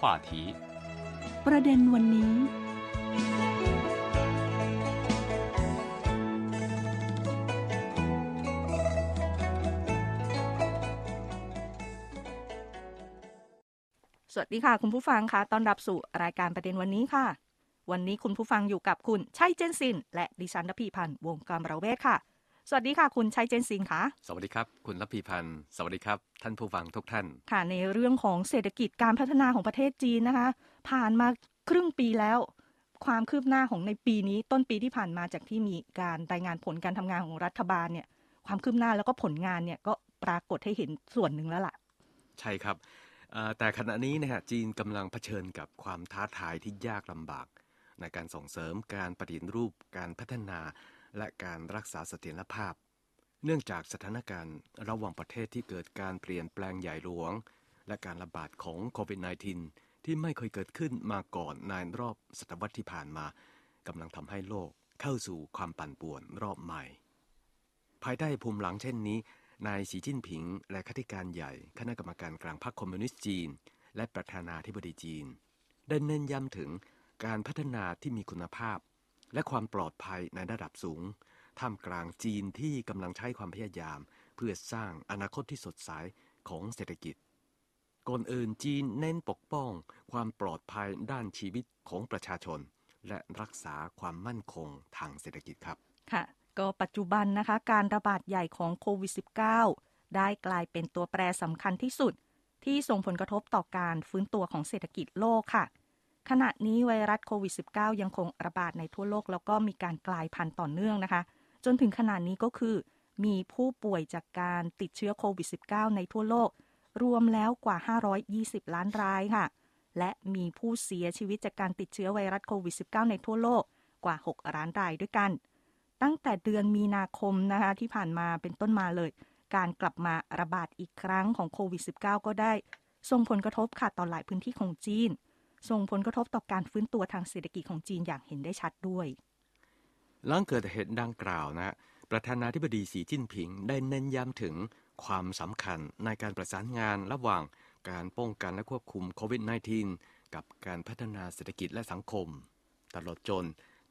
话题ประเด็นวันนี้ สวัสดีค่ะ คุณผู้ฟังคะต้อนรับสู่รายการประเด็นวันนี้ค่ะ วันนี้คุณผู้ฟังอยู่กับคุณชัยเจนซิน และดิฉันนภีพันธ์วงการเราเวทค่ะ สวัสดีค่ะ คุณชัยเจนซินค่ะ สวัสดีครับ คุณรับพีพันธ์ สวัสดีครับ ท่านผู้ฟังทุกท่าน ค่ะ ในเรื่องของเศรษฐกิจการพัฒนาของประเทศจีนนะคะ ผ่านมาครึ่งปีแล้ว ความคืบหน้าของในปีนี้ ต้นปีที่ผ่านมาจากที่มีการรายงานผลการทำงานของรัฐบาลเนี่ย ความคืบหน้าแล้วก็ผลงานเนี่ยก็ปรากฏให้เห็นส่วนหนึ่งแล้วล่ะ ใช่ครับเอ่อแต่ขณะนี้นะฮะจีนกำลังเผชิญกับความท้าทายที่ยากลำบาก ในการส่งเสริมการปฏิรูปการพัฒนา และการรักษาเสถียรภาพ เนื่องจากสถานการณ์ระหว่างประเทศที่เกิดการเปลี่ยนแปลงใหญ่หลวง และการระบาดของโควิด -19 ที่ไม่เคยเกิดขึ้นมาก่อนในรอบศตวรรษที่ผ่านมากำลังทำให้โลกเข้าสู่ความปั่นป่วนรอบใหม่ ภายใต้ภูมิหลังเช่นนี้ นายสีจิ้นผิง และข้าธิการใหญ่คณะกรรมการกลางพรรคคอมมิวนิสต์จีน และประธานาธิบดีจีน ได้เน้นย้ำถึงการพัฒนาที่มีคุณภาพ และความปลอดภัยในระดับสูง ท่ามกลางจีนที่กำลังใช้ความพยายาม เพื่อสร้างอนาคตที่สดใสของเศรษฐกิจก่อนอื่นจีนเน้นปกป้อง ความปลอดภัยด้านชีวิตของประชาชน และรักษาความมั่นคงทางเศรษฐกิจครับ ค่ะ ก็ปัจจุบันนะคะ การระบาดใหญ่ของโควิด -19 ได้กลายเป็นตัวแปรสำคัญที่สุด ที่ส่งผลกระทบต่อการฟื้นตัวของเศรษฐกิจโลกค่ะ ขณะนี้ไวรัสโควิด -19 ยังคงระบาดในทั่วโลก แล้วก็มีการกลายพันธุ์ต่อเนื่องนะคะ จนถึงขณะนี้ก็คือ มีผู้ป่วยจากการติดเชื้อโควิด -19 ในทั่วโลก รวมแล้วกว่า 520 ล้านรายค่ะ และมีผู้เสียชีวิตจากการติดเชื้อไวรัสโควิด -19 ในทั่วโลกกว่า 6 ล้านรายด้วยกัน ตั้งแต่เดือนมีนาคมนะคะที่ผ่านมาเป็นต้นมาเลย การกลับมาระบาดอีกครั้งของโควิด -19 ก็ได้ส่งผลกระทบค่ะต่อหลายพื้นที่ของจีน ส่งผลกระทบต่อการฟื้นตัวทางเศรษฐกิจของจีนอย่างเห็นได้ชัดด้วย หลังเกิดเหตุดังกล่าวนะ ประธานาธิบดีสีจิ้นผิงได้เน้นย้ำถึงความสำคัญในการประสานงานระหว่างการป้องกันและควบคุมโควิด -19 กับการพัฒนาเศรษฐกิจและสังคม ตลอดจน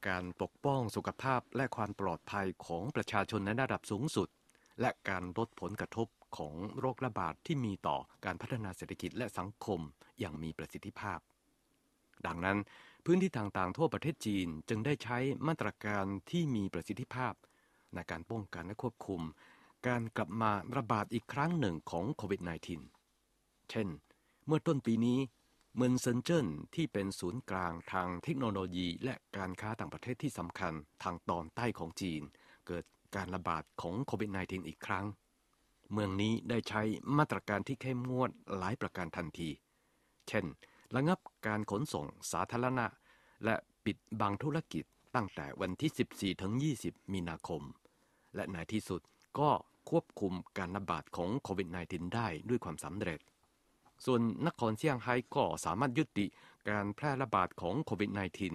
การปกป้องสุขภาพและความปลอดภัยของประชาชนในระดับสูงสุด และการลดผลกระทบของโรคระบาดที่มีต่อการพัฒนาเศรษฐกิจและสังคมอย่างมีประสิทธิภาพ ดังนั้น พื้นที่ต่างๆ ทั่วประเทศจีนจึงได้ใช้มาตรการที่มีประสิทธิภาพ ในการป้องกันและควบคุม การกลับมาระบาดอีกครั้งหนึ่งของโควิด -19 เช่น เมื่อต้นปีนี้เมืองเซินเจิ้นที่เป็นศูนย์กลางทางเทคโนโลยี และการค้าต่างประเทศที่สำคัญทางตอนใต้ของจีน เกิดการระบาดของโควิด -19 อีกครั้ง เมืองนี้ได้ใช้มาตรการที่เข้มงวดหลายประการทันที เช่น ระงับการขนส่งสาธารณะ และปิดบางธุรกิจตั้งแต่วันที่ 14 ถึง 20 มีนาคม และในที่สุดก็ควบคุมการระบาดของโควิด -19 ได้ด้วยความสำเร็จ ส่วนนครเซี่ยงไฮ้ก็สามารถยุติการแพร่ระบาดของโควิด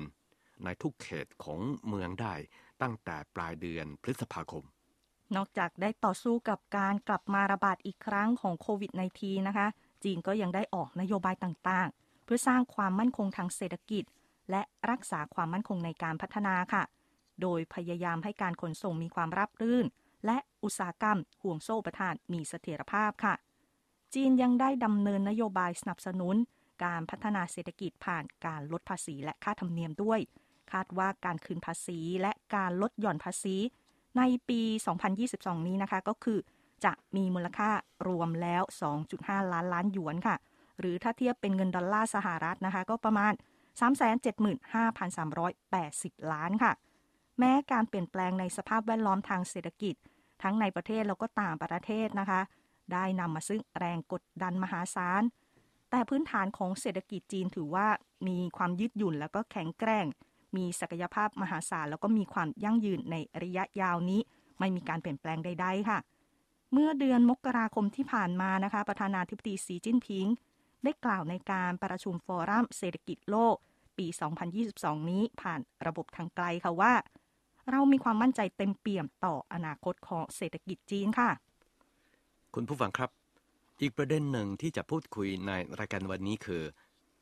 -19 ในทุกเขตของเมืองได้ตั้งแต่ปลายเดือนพฤษภาคมนอกจากได้ต่อสู้กับการกลับมาระบาดอีกครั้งของโควิด -19 นะคะ จีนก็ยังได้ออกนโยบายต่าง เพื่อสร้างความมั่นคงทางเศรษฐกิจ และรักษาความมั่นคงในการพัฒนาค่ะ โดยพยายามให้การขนส่งมีความราบรื่น และอุตสาหกรรมห่วงโซ่ประทานมีเสถียรภาพค่ะ จีนยังได้ดำเนินนโยบายสนับสนุน การพัฒนาเศรษฐกิจผ่านการลดภาษีและค่าธรรมเนียมด้วย คาดว่าการคืนภาษีและการลดหย่อนภาษี ในปี 2022 นี้นะคะก็คือจะมีมูลค่ารวมแล้ว 2.5 ล้านล้านหยวนค่ะ หรือถ้าเทียบเป็นเงินดอลลาร์สหรัฐนะคะ ก็ประมาณ 375,380 ล้านค่ะ แม้การเปลี่ยนแปลงในสภาพแวดล้อมทางเศรษฐกิจ ทั้งในประเทศแล้วก็ต่างประเทศนะคะ ได้นำมาซึ่งแรงกดดันมหาศาล แต่พื้นฐานของเศรษฐกิจจีนถือว่ามีความยืดหยุ่นแล้วก็แข็งแกร่ง มีศักยภาพมหาศาลแล้วก็มีความยั่งยืนในระยะยาวนี้ ไม่มีการเปลี่ยนแปลงใด ๆ ค่ะเมื่อเดือนมกราคมที่ผ่านมานะคะ ประธานาธิบดีสีจิ้นผิง ได้กล่าวในการประชุมฟอรัมเศรษฐกิจโลก ปี 2022 นี้ผ่านระบบทางไกลค่ะว่า เรามีความมั่นใจเต็มเปี่ยมต่ออนาคตของเศรษฐกิจจีนค่ะ คุณผู้ฟังครับ อีกประเด็นหนึ่งที่จะพูดคุยในรายการวันนี้คือ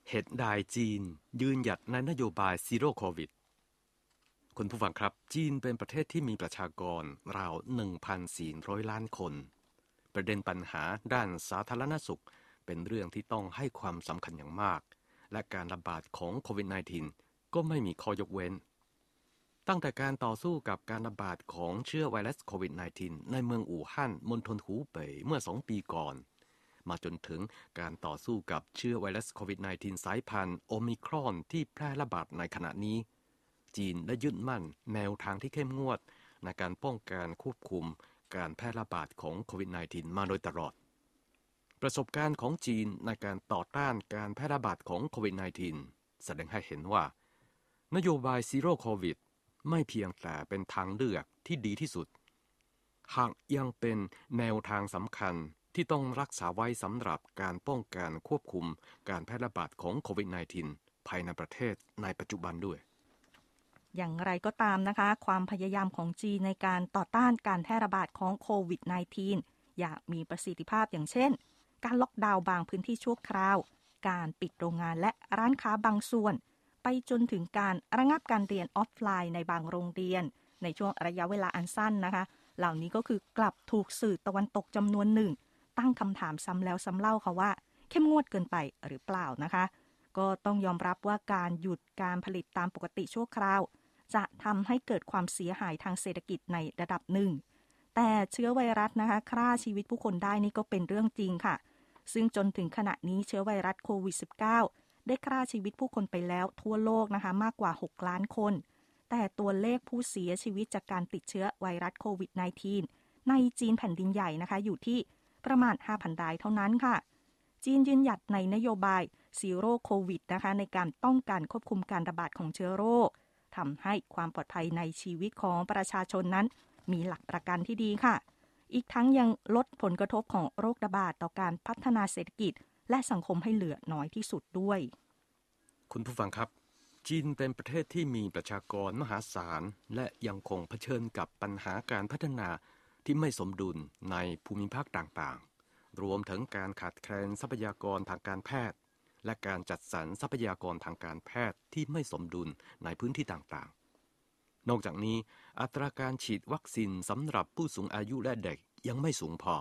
เหตุใดจีนยืนหยัดในนโยบายซีโร่โควิดคุณผู้ฟังครับ จีนเป็นประเทศที่มีประชากรราว 1,400 ล้านคน ประเด็นปัญหาด้านสาธารณสุข เป็นเรื่องที่ต้องให้ความสำคัญอย่างมาก และการระบาดของโควิด -19 ก็ไม่มีข้อยกเว้น ตั้งแต่การต่อสู้กับการระบาดของเชื้อไวรัสโควิด -19 ในเมืองอู่ฮั่นมณฑลหูเป่ยเมื่อสองปีก่อน มาจนถึงการต่อสู้กับเชื้อไวรัสโควิด -19 สายพันธุ์โอมิครอนที่แพร่ระบาดในขณะนี้ จีนได้ยึดมั่นแนวทางที่เข้มงวดในการป้องกันควบคุมการแพร่ระบาดของโควิด -19 มาโดยตลอด ประสบการณ์ของจีนในการต่อต้านการแพร่ระบาดของโควิด -19 แสดงให้เห็นว่า นโยบายซีโร่โควิดไม่เพียงแต่เป็นทางเลือกที่ดีที่สุด หากยังเป็นแนวทางสำคัญที่ต้องรักษาไว้สำหรับการป้องกันควบคุมการแพร่ระบาดของโควิด -19 ภายในประเทศในปัจจุบันด้วย อย่างไรก็ตามนะคะ ความพยายามของจีนในการต่อต้านการแพร่ระบาดของโควิด -19 อย่างมีประสิทธิภาพอย่างเช่น การล็อกดาวน์บางพื้นที่ชั่วคราว การปิดโรงงานและร้านค้าบางส่วน ไปจนถึงการระงับการเรียนออฟไลน์ในบางโรงเรียน ในช่วงระยะเวลาอันสั้นนะคะ เหล่านี้ก็คือกลับถูกสื่อตะวันตกจำนวนหนึ่ง ตั้งคำถามซ้ำแล้วซ้ำเล่าค่ะว่า เข้มงวดเกินไปหรือเปล่านะคะ ก็ต้องยอมรับว่าการหยุดการผลิตตามปกติชั่วคราว จะทำให้เกิดความเสียหายทางเศรษฐกิจในระดับหนึ่งแต่เชื้อไวรัสนะคะฆ่าชีวิตผู้คนได้นี่ก็เป็นเรื่องจริงค่ะ ซึ่งจนถึงขณะนี้เชื้อไวรัสโควิด -19 ได้ฆ่าชีวิตผู้คนไปแล้วทั่วโลกนะคะมากกว่า 6 ล้านคน แต่ตัวเลขผู้เสียชีวิตจากการติดเชื้อไวรัสโควิด -19 ในจีนแผ่นดินใหญ่นะคะอยู่ที่ประมาณ 5,000รายเท่านั้นค่ะ จีนยืนหยัดในนโยบาย Zero COVID นะคะในการป้องกันควบคุมการระบาดของเชื้อโรคทำให้ความปลอดภัยในชีวิตของประชาชนนั้น มีหลักประกันที่ดีค่ะ อีกทั้งยังลดผลกระทบของโรคระบาดต่อการพัฒนาเศรษฐกิจ และสังคมให้เหลือน้อยที่สุดด้วย คุณผู้ฟังครับ จีนเป็นประเทศที่มีประชากรมหาศาล และยังคงเผชิญกับปัญหาการพัฒนาที่ไม่สมดุลในภูมิภาคต่างๆ รวมถึงการขาดแคลนทรัพยากรทางการแพทย์ และการจัดสรรทรัพยากรทางการแพทย์ที่ไม่สมดุลในพื้นที่ต่างๆ นอกจากนี้ อัตราการฉีดวัคซีนสำหรับผู้สูงอายุและเด็กยังไม่สูงพอ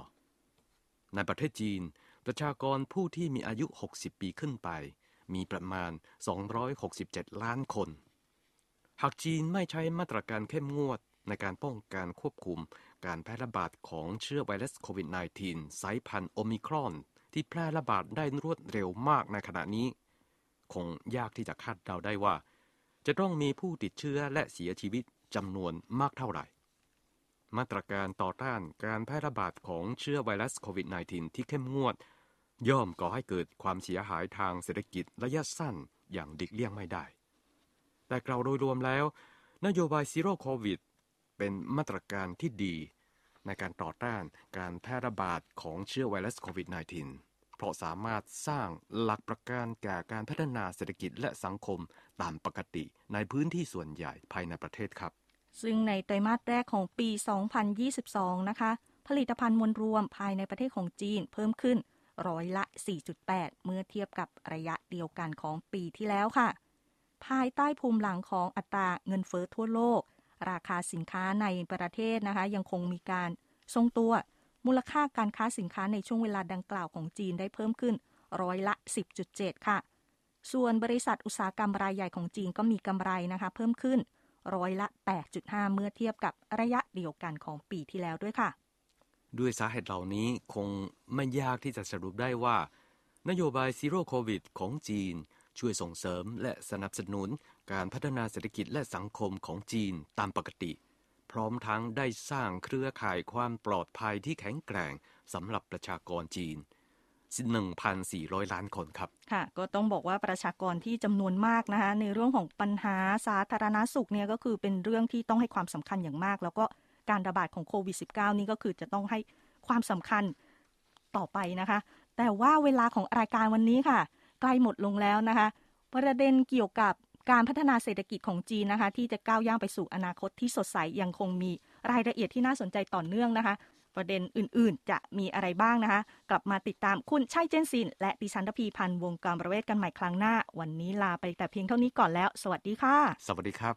ในประเทศจีน ประชากรผู้ที่มีอายุ 60 ปีขึ้นไป มีประมาณ 267 ล้านคน หากจีนไม่ใช้มาตรการเข้มงวดในการป้องกันควบคุมการแพร่ระบาดของเชื้อไวรัสโควิด -19 สายพันธุ์โอมิครอน ที่แพร่ระบาดได้รวดเร็วมากในขณะนี้ คงยากที่จะคาดเดาได้ว่า จะต้องมีผู้ติดเชื้อและเสียชีวิตจำนวนมากเท่าไหร่ มาตรการต่อต้านการแพร่ระบาดของเชื้อไวรัสโควิด -19 ที่เข้มงวด ย่อมก่อให้เกิดความเสียหายทางเศรษฐกิจระยะสั้นอย่างหลีกเลี่ยงไม่ได้ แต่กล่าวโดยรวมแล้ว นโยบาย Zero COVIDเป็นมาตรการที่ดี ในการต่อต้านการแพร่ระบาดของเชื้อไวรัสโควิด -19 เพราะสามารถสร้างหลักประกันแก่การพัฒนาเศรษฐกิจและสังคมตามปกติในพื้นที่ส่วนใหญ่ภายในประเทศครับ ซึ่งในไตรมาสแรกของปี 2022 นะคะ ผลิตภัณฑ์มวลรวมภายในประเทศของจีนเพิ่มขึ้นร้อยละ 4.8 เมื่อเทียบกับระยะเดียวกันของปีที่แล้วค่ะ ภายใต้ภูมิหลังของอัตราเงินเฟอ้อทั่วโลก ราคาสินค้าในประเทศนะคะ ยังคงมีการทรงตัว มูลค่าการค้าสินค้าในช่วงเวลาดังกล่าวของจีนได้เพิ่มขึ้นร้อยละ 10.7 ค่ะ ส่วนบริษัทอุตสาหกรรมรายใหญ่ของจีนก็มีกำไรนะคะ เพิ่มขึ้นร้อยละ 8.5 เมื่อเทียบกับระยะเดียวกันของปีที่แล้วด้วยค่ะ ด้วยสาเหตุเหล่านี้คงไม่ยากที่จะสรุปได้ว่า นโยบายซีโร่โควิดของจีน ช่วยส่งเสริมและสนับสนุนการพัฒนาเศรษฐกิจและสังคมของจีนตามปกติ พร้อมทั้งได้สร้างเครือข่ายความปลอดภัยที่แข็งแกร่งสำหรับประชากรจีน1,400 ล้านคนครับ ค่ะ ก็ต้องบอกว่าประชากรที่จำนวนมากนะคะ ในเรื่องของปัญหาสาธารณสุขเนี่ยก็คือเป็นเรื่องที่ต้องให้ความสำคัญอย่างมาก แล้วก็การระบาดของโควิด -19 นี่ก็คือจะต้องให้ความสำคัญต่อไปนะคะ แต่ว่าเวลาของรายการวันนี้ค่ะ ใกล้หมดลงแล้วนะคะ ประเด็นเกี่ยวกับ การพัฒนาเศรษฐกิจของจีนนะคะ ที่จะก้าวย่างไปสู่อนาคตที่สดใสยังคงมีรายละเอียดที่น่าสนใจต่อเนื่องนะคะ ประเด็นอื่นๆ จะมีอะไรบ้างนะคะ กลับมาติดตามคุณชัยเจนซิน และดิฉันทพีพันธ์วงการประเวศกันใหม่ครั้งหน้า วันนี้ลาไปแต่เพียงเท่านี้ก่อนแล้ว สวัสดีค่ะ สวัสดีครับ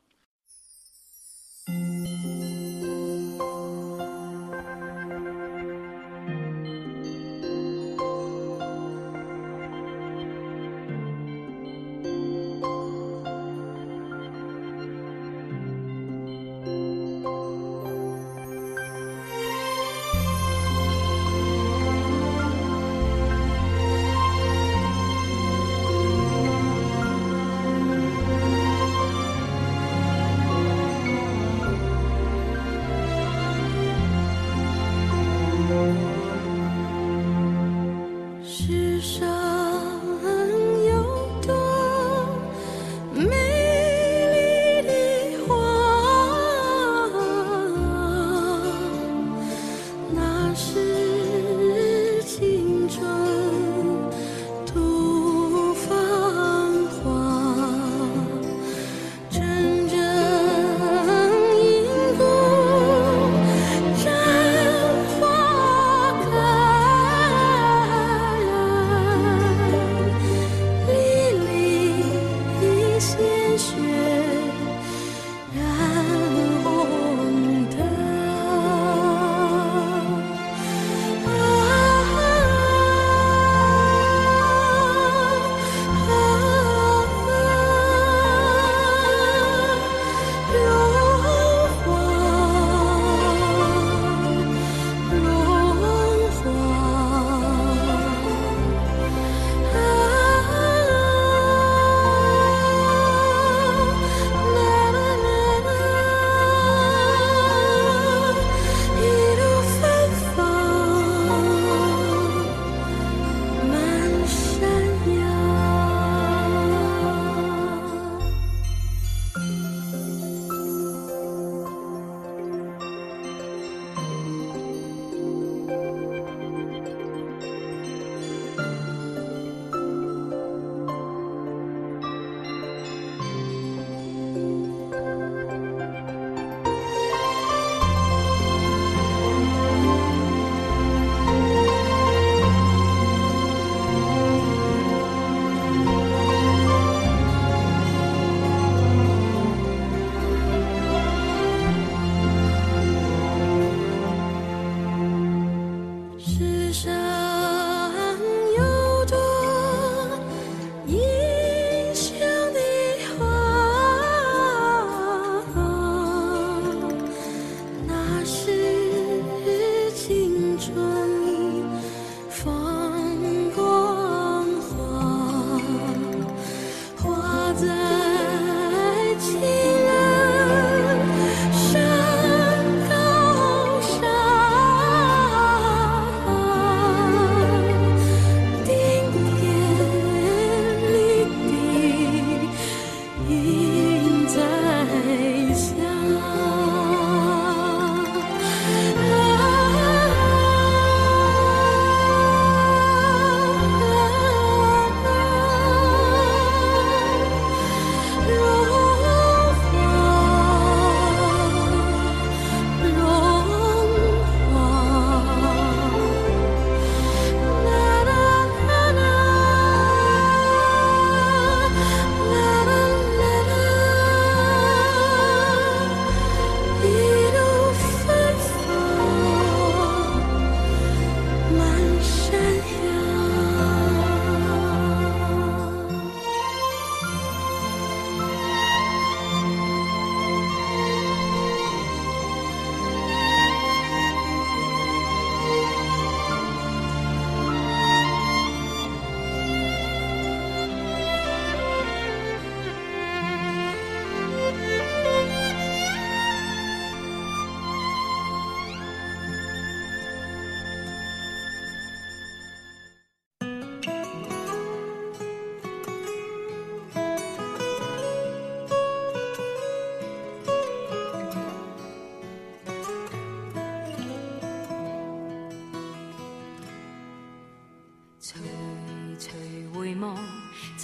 舍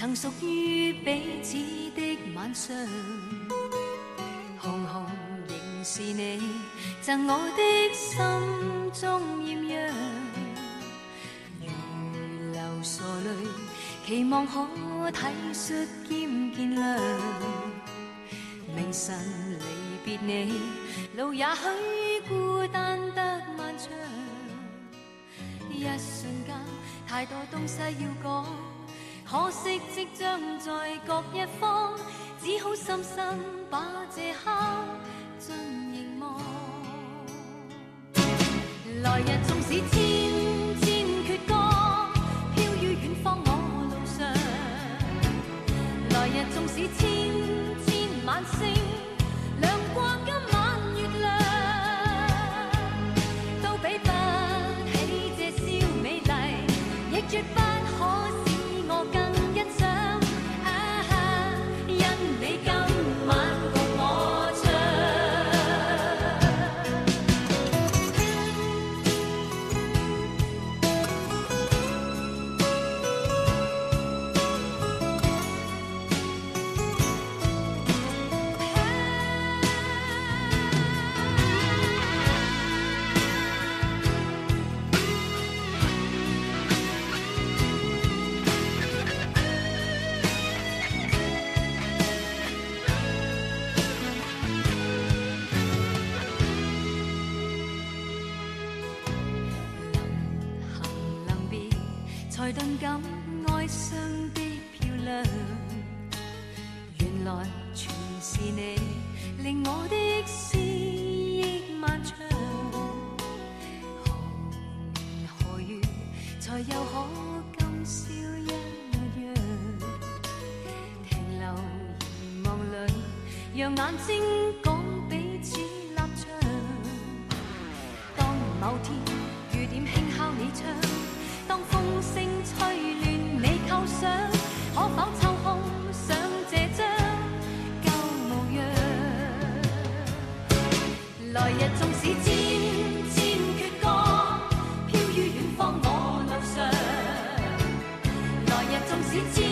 曾屬於彼此的晚上，紅紅仍是你赠我的心中艳阳，如流傻淚，期望可体恤兼见谅。明晨離別你，路也許孤單得漫長。一瞬間，太多東西要講，可惜即将在各一方，只好深深把这刻尽凝望。来日纵使千千阙歌，飘于远方我路上。来日纵使千千晚星，亮过今晚月亮，都比不起这宵美丽，亦绝不感哀傷的漂亮。原來全是你，令我的思憶漫長。何年何月，才又可今宵一樣？停留凝望裏，讓眼睛講彼此立場。當某天，当风声吹乱你构想可否抽空想这张旧模样来日纵使千千阕歌飘于远方我路上来日纵使千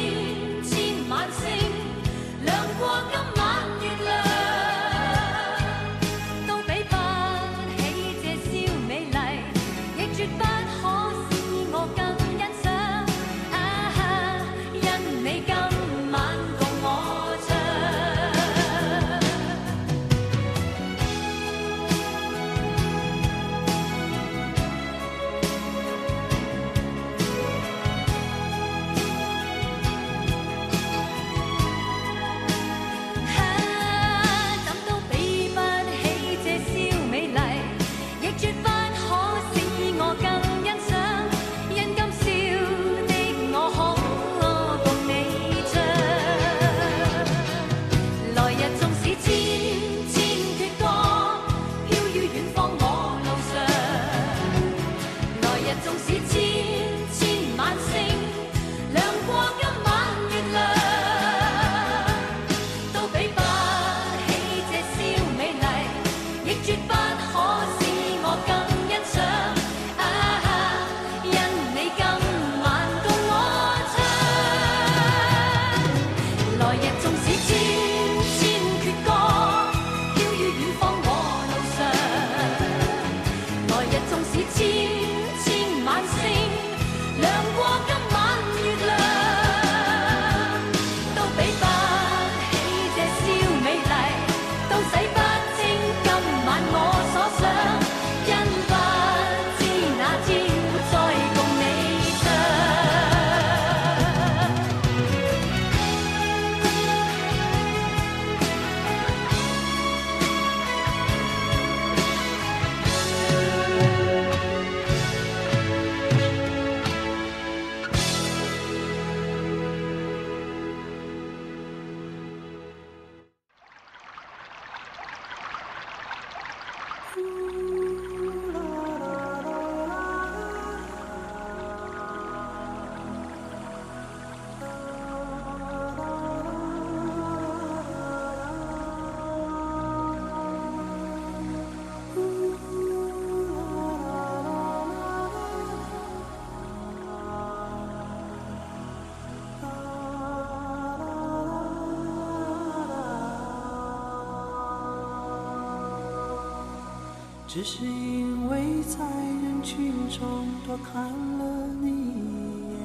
只是因为在人群中多看了你一眼，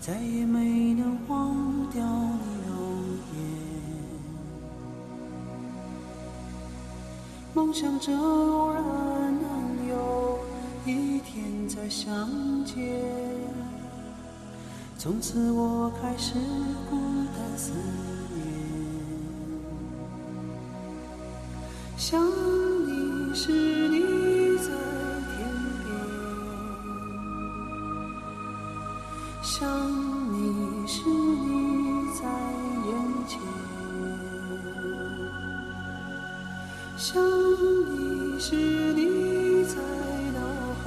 再也没能忘掉你容颜。梦想着偶然能有一天再相见，从此我开始孤单想你时你在天边，想你时你在眼前，想你时你在脑海，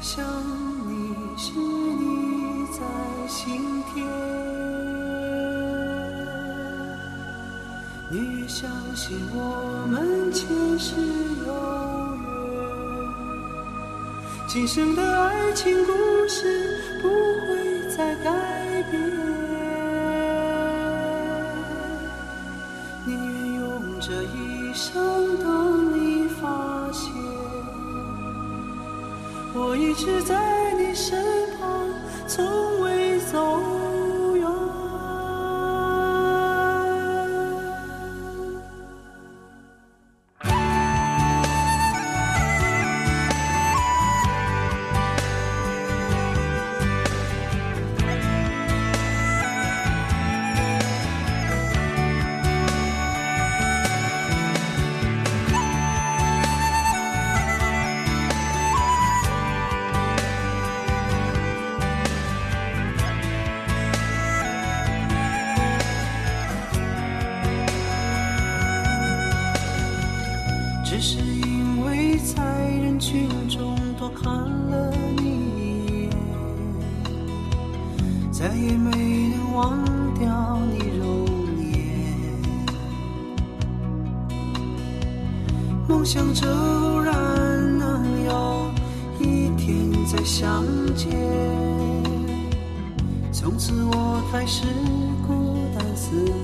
想你时你在心田。你相信我们前世有缘，今生的爱情故事不会再改变。宁愿用这一生等你发现，我一直在你身旁，从还是孤单似